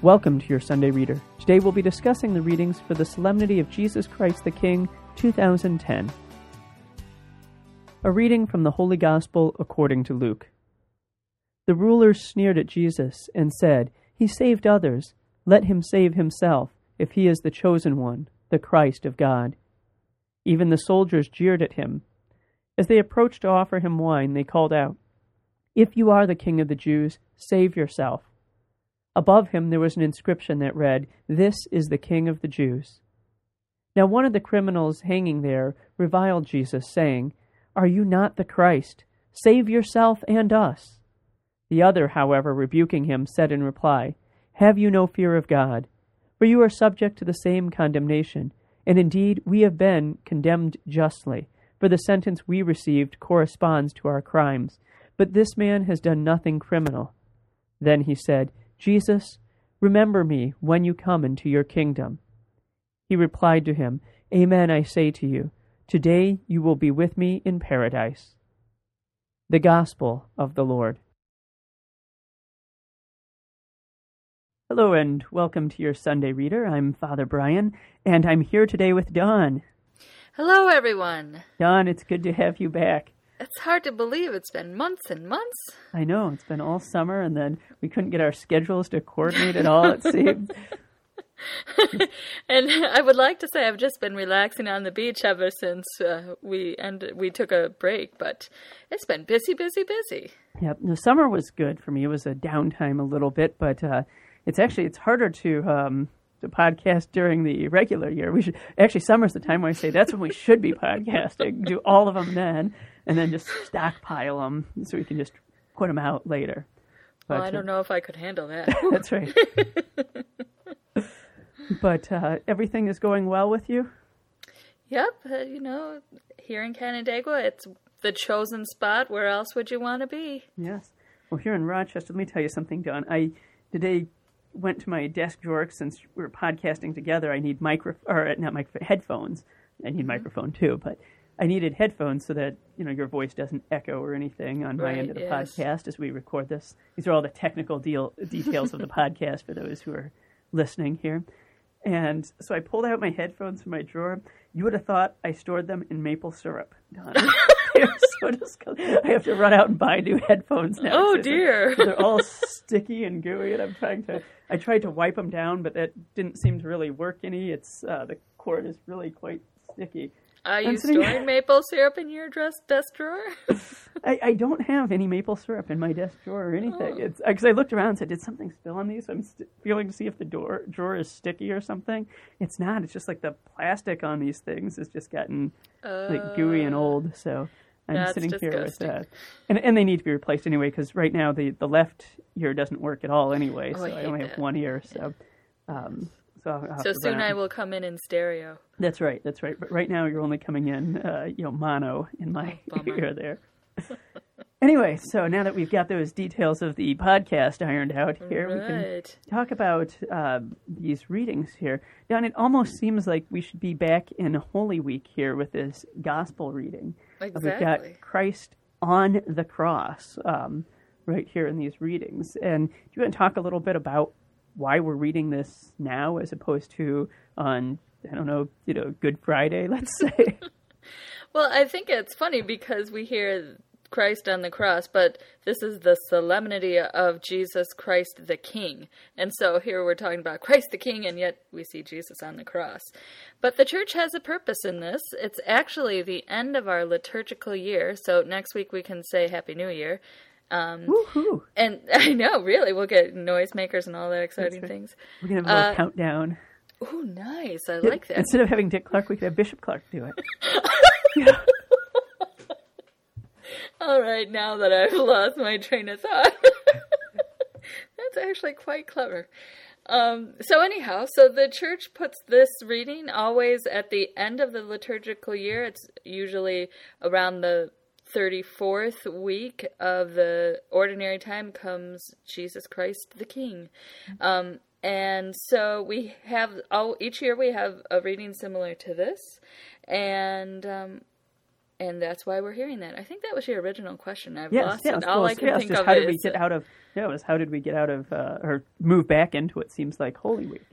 Welcome to your Sunday Reader. Today we'll be discussing the readings for the Solemnity of Jesus Christ the King 2010. A reading from the Holy Gospel according to Luke. The rulers sneered at Jesus and said, He saved others. Let him save himself, if he is the chosen one, the Christ of God. Even the soldiers jeered at him. As they approached to offer him wine, they called out, If you are the King of the Jews, save yourself. Above him there was an inscription that read, This is the King of the Jews. Now one of the criminals hanging there reviled Jesus, saying, Are you not the Christ? Save yourself and us. The other, however, rebuking him, said in reply, Have you no fear of God? For you are subject to the same condemnation, and indeed we have been condemned justly, for the sentence we received corresponds to our crimes. But this man has done nothing criminal. Then he said, Jesus, remember me when you come into your kingdom. He replied to him, Amen, I say to you, today you will be with me in paradise. The Gospel of the Lord. Hello and welcome to your Sunday Reader. I'm Father Brian, and I'm here today with Don. Hello, everyone. Don, it's good to have you back. It's hard to believe it's been months and months. I know, it's been all summer, and then we couldn't get our schedules to coordinate at all, it seems. and I would like to say I've just been relaxing on the beach ever since uh, we ended, we took a break, but it's been busy, busy, busy. Yep, the summer was good for me. It was a downtime a little bit, but uh, it's actually it's harder to um, to podcast during the regular year. We should actually summer's the time where I say that's when we should be podcasting. Do all of them then, and then just stockpile them so we can just put them out later. But, well, I don't know if I could handle that. that's right. but uh, everything is going well with you. Yep, uh, you know, here in Canandaigua, it's the chosen spot. Where else would you want to be? Yes. Well, here in Rochester, let me tell you something, Don. I today went to my desk drawer since we are podcasting together. I need micro or not micro headphones. I need mm-hmm. microphone too, but I needed headphones so that you know your voice doesn't echo or anything on right, my end of the yes. podcast as we record this. These are all the technical deal details of the podcast for those who are listening here. And so I pulled out my headphones from my drawer. You would have thought I stored them in maple syrup. so I have to run out and buy new headphones now. Oh dear! They're, they're all sticky and gooey, and I'm trying to. I tried to wipe them down, but that didn't seem to really work any. It's uh, the cord is really quite sticky. Are you storing maple syrup in your dress desk drawer? I, I, don't have any maple syrup in my desk drawer or anything. Oh. It's because I looked around and said, "Did something spill on these?" I'm st- feeling to see if the door drawer is sticky or something. It's not. It's just like the plastic on these things has just gotten uh, like gooey and old. So I'm That's sitting disgusting. here with that, and and they need to be replaced anyway because right now the the left ear doesn't work at all anyway. Oh, so I, I only that. have one ear. So. Um, so, so soon I will come in in stereo. That's right. That's right. But right now you're only coming in, uh, you know, mono in my oh, ear there. anyway, so now that we've got those details of the podcast ironed out here, right. we can talk about uh, these readings here. Don, it almost seems like we should be back in Holy Week here with this gospel reading. Exactly. We've got Christ on the cross um, right here in these readings. And do you want to talk a little bit about why we're reading this now as opposed to on I don't know, you know, Good Friday, let's say. well, I think it's funny because we hear Christ on the cross, but this is the solemnity of Jesus Christ the King. And so here we're talking about Christ the King, and yet we see Jesus on the cross. But the church has a purpose in this. It's actually the end of our liturgical year, so next week we can say Happy New Year. Um, Woohoo! And I know, really, we'll get noisemakers and all that exciting right. things. We're gonna have a little uh, countdown. Oh, nice! I yeah, like that. Instead of having Dick Clark, we could have Bishop Clark do it. yeah. All right, now that I've lost my train of thought, that's actually quite clever. Um, so anyhow, so the church puts this reading always at the end of the liturgical year. It's usually around the 34th week of the ordinary time comes Jesus Christ the King. Um, and so we have all each year we have a reading similar to this, and um, and that's why we're hearing that. I think that was your original question. I've yes, lost yes, it. All well, I can yes, think of how is did we get out of? Yeah, it was how did we get out of uh, or move back into it? Seems like Holy Week.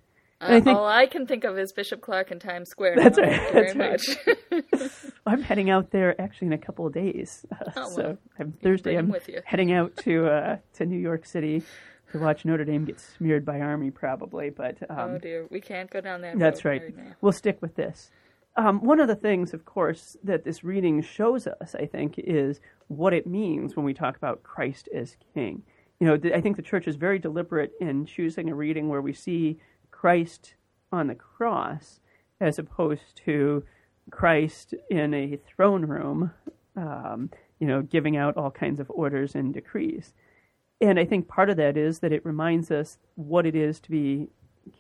uh, I think- all I can think of is Bishop Clark and Times Square. That's right, Thank you very that's much. I'm heading out there actually in a couple of days. Uh, Oh, so I'm, Thursday, I'm with you. heading out to uh, to New York City to watch Notre Dame get smeared by Army, probably. But um, oh dear, we can't go down that. That's right. now. We'll stick with this. Um, one of the things, of course, that this reading shows us, I think, is what it means when we talk about Christ as King. You know, th- I think the church is very deliberate in choosing a reading where we see Christ on the cross as opposed to Christ in a throne room, um, you know, giving out all kinds of orders and decrees. And I think part of that is that it reminds us what it is to be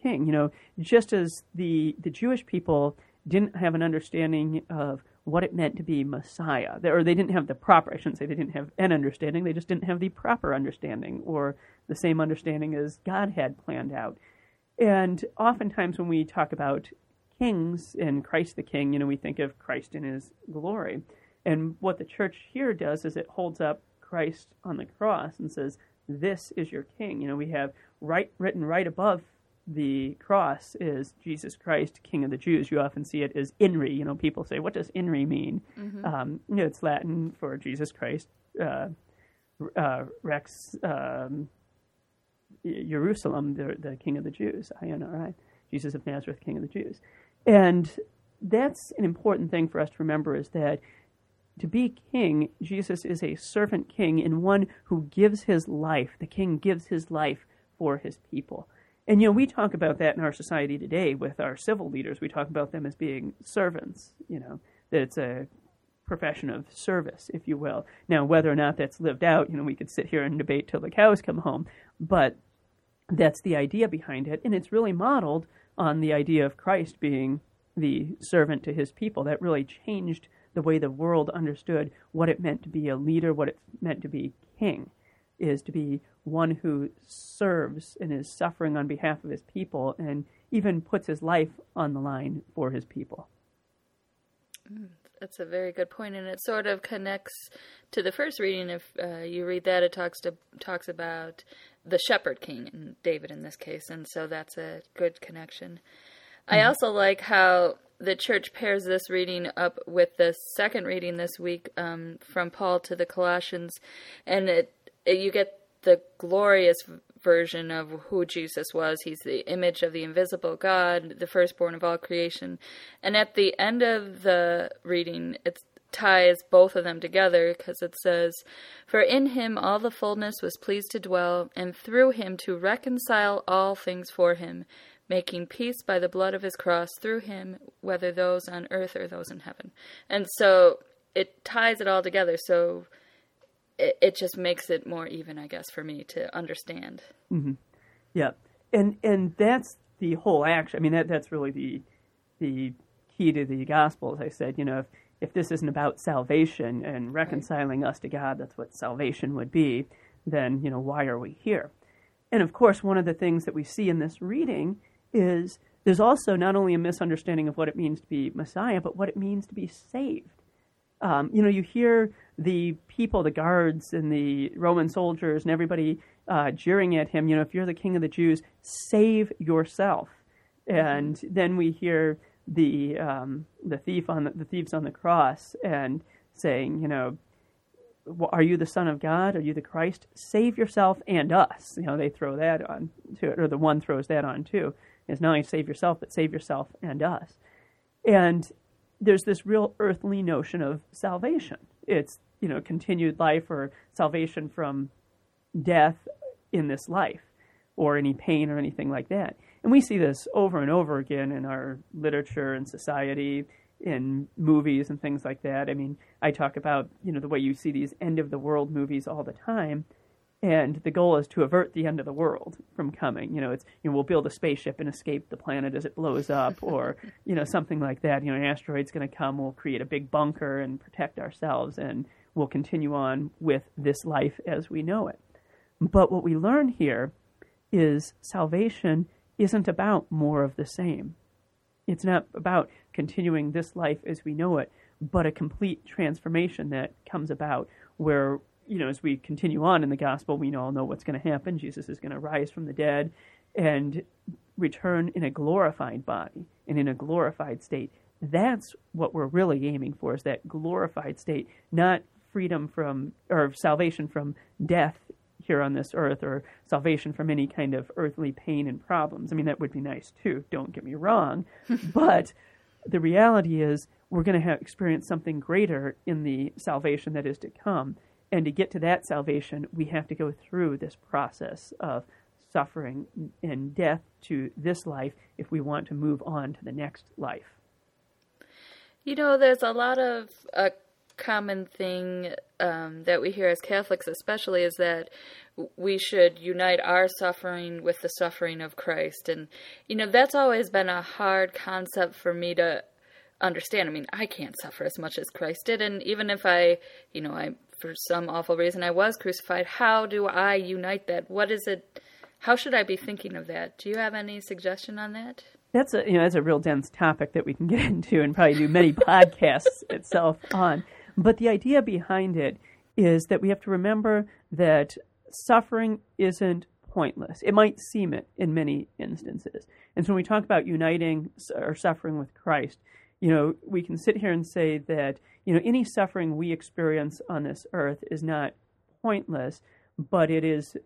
king. You know, just as the the Jewish people didn't have an understanding of what it meant to be Messiah, or they didn't have the proper. I shouldn't say they didn't have an understanding. They just didn't have the proper understanding, or the same understanding as God had planned out. And oftentimes, when we talk about kings and Christ the King, you know, we think of Christ in His glory. And what the church here does is it holds up Christ on the cross and says, "This is your King." You know, we have right written right above the cross is Jesus Christ, King of the Jews. You often see it as INRI. You know, people say, "What does INRI mean?" Um, you know, it's Latin for Jesus Christ, uh, uh, Rex um, Jerusalem, the, the King of the Jews, INRI, Jesus of Nazareth, King of the Jews. And that's an important thing for us to remember is that to be king, Jesus is a servant king and one who gives his life. The king gives his life for his people. And, you know, we talk about that in our society today with our civil leaders. We talk about them as being servants, you know, that it's a profession of service, if you will. Now, whether or not that's lived out, you know, we could sit here and debate till the cows come home. But that's the idea behind it. And it's really modeled on the idea of Christ being the servant to his people. That really changed the way the world understood what it meant to be a leader, what it meant to be king, is to be one who serves and is suffering on behalf of his people and even puts his life on the line for his people. That's a very good point, and it sort of connects to the first reading. If uh, you read that, it talks to talks about the shepherd king and David in this case, and so that's a good connection. I also like how the church pairs this reading up with the second reading this week um, from Paul to the Colossians, and it, it you get the glorious version of who Jesus was. He's the image of the invisible God, the firstborn of all creation. And at the end of the reading, it ties both of them together because it says, For in him all the fullness was pleased to dwell, and through him to reconcile all things for him, making peace by the blood of his cross through him, whether those on earth or those in heaven. And so it ties it all together. So it, it just makes it more even, I guess, for me to understand. Mm-hmm. Yeah, and and that's the whole action. I mean, that that's really the the key to the gospel. As I said, you know, if if this isn't about salvation and reconciling us to God, that's what salvation would be. Then you know, why are we here? And of course, one of the things that we see in this reading is there's also not only a misunderstanding of what it means to be Messiah, but what it means to be saved. Um, you know, you hear the people, the guards and the Roman soldiers and everybody uh, jeering at him. You know, if you're the king of the Jews, save yourself. And then we hear the um, the thief on the, the thieves on the cross and saying, you know, are you the son of God? Are you the Christ? Save yourself and us. You know, they throw that on to it, or the one throws that on too. Is not only save yourself, but save yourself and us. And there's this real earthly notion of salvation. It's you know continued life or salvation from death in this life or any pain or anything like that. And we see this over and over again in our literature and society, in movies and things like that. I mean, I talk about, you know, the way you see these end of the world movies all the time. And the goal is to avert the end of the world from coming. You know, it's you know we'll build a spaceship and escape the planet as it blows up, or you know something like that. You know, an asteroid's going to come. We'll create a big bunker and protect ourselves, and we'll continue on with this life as we know it. But what we learn here is salvation isn't about more of the same. It's not about continuing this life as we know it, but a complete transformation that comes about where you know, as we continue on in the gospel, we all know what's going to happen. Jesus is going to rise from the dead and return in a glorified body and in a glorified state. That's what we're really aiming for is that glorified state, not freedom from or salvation from death here on this earth or salvation from any kind of earthly pain and problems. I mean, that would be nice too, don't get me wrong. but the reality is we're going to have experience something greater in the salvation that is to come. And to get to that salvation, we have to go through this process of suffering and death to this life if we want to move on to the next life. You know, there's a lot of a common thing um, that we hear as Catholics, especially, is that we should unite our suffering with the suffering of Christ. And, you know, that's always been a hard concept for me to understand. I mean, I can't suffer as much as Christ did. And even if I, you know, I for some awful reason I was crucified. How do I unite that? What is it? How should I be thinking of that? Do you have any suggestion on that? That's a you know that's a real dense topic that we can get into and probably do many podcasts itself on. But the idea behind it is that we have to remember that suffering isn't pointless. It might seem it in many instances. And so when we talk about uniting or suffering with Christ, you know, we can sit here and say that, you know, any suffering we experience on this earth is not pointless, but it is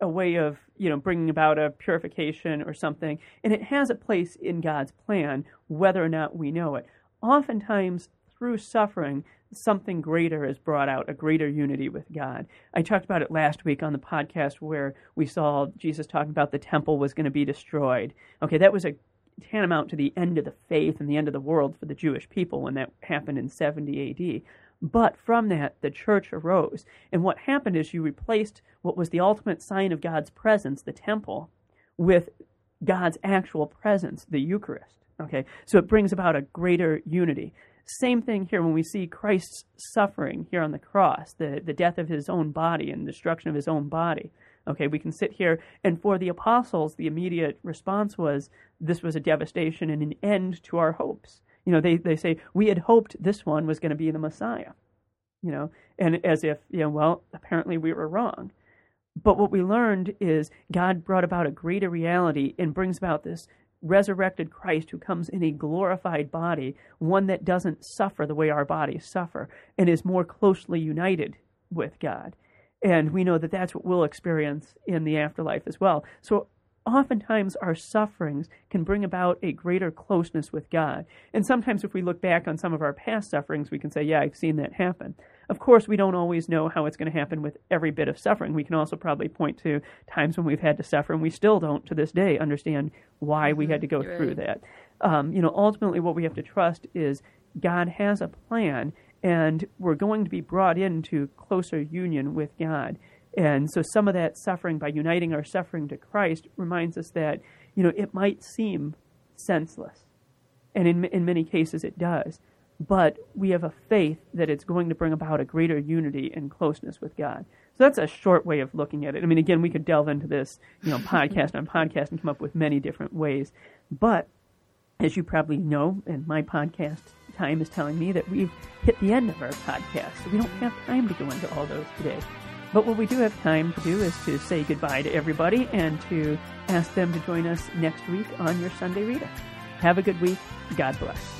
a way of, you know, bringing about a purification or something. And it has a place in God's plan, whether or not we know it. Oftentimes, through suffering, something greater is brought out, a greater unity with God. I talked about it last week on the podcast where we saw Jesus talking about the temple was going to be destroyed. Okay, that was a tantamount to the end of the faith and the end of the world for the Jewish people when that happened in 70 AD. But from that, the church arose. And what happened is you replaced what was the ultimate sign of God's presence, the temple, with God's actual presence, the Eucharist. Okay? So it brings about a greater unity. Same thing here when we see Christ's suffering here on the cross, the, the death of his own body and destruction of his own body. Okay, we can sit here, and for the apostles, the immediate response was this was a devastation and an end to our hopes. You know, they, they say, we had hoped this one was going to be the Messiah. You know, and as if, you know, well, apparently we were wrong. But what we learned is God brought about a greater reality and brings about this resurrected Christ who comes in a glorified body, one that doesn't suffer the way our bodies suffer, and is more closely united with God. And we know that that's what we'll experience in the afterlife as well. So oftentimes our sufferings can bring about a greater closeness with God. And sometimes if we look back on some of our past sufferings, we can say, yeah, I've seen that happen. Of course, we don't always know how it's going to happen with every bit of suffering. We can also probably point to times when we've had to suffer, and we still don't to this day understand why we had to go through that. Um, you know, ultimately, what we have to trust is God has a plan, and we're going to be brought into closer union with God. And so some of that suffering by uniting our suffering to Christ reminds us that, you know, it might seem senseless. And in, in many cases it does. But we have a faith that it's going to bring about a greater unity and closeness with God. So that's a short way of looking at it. I mean, again, we could delve into this, you know, podcast on podcast and come up with many different ways. But as you probably know, and my podcast time is telling me that we've hit the end of our podcast, so we don't have time to go into all those today. But what we do have time to do is to say goodbye to everybody and to ask them to join us next week on your Sunday Reader. Have a good week. God bless.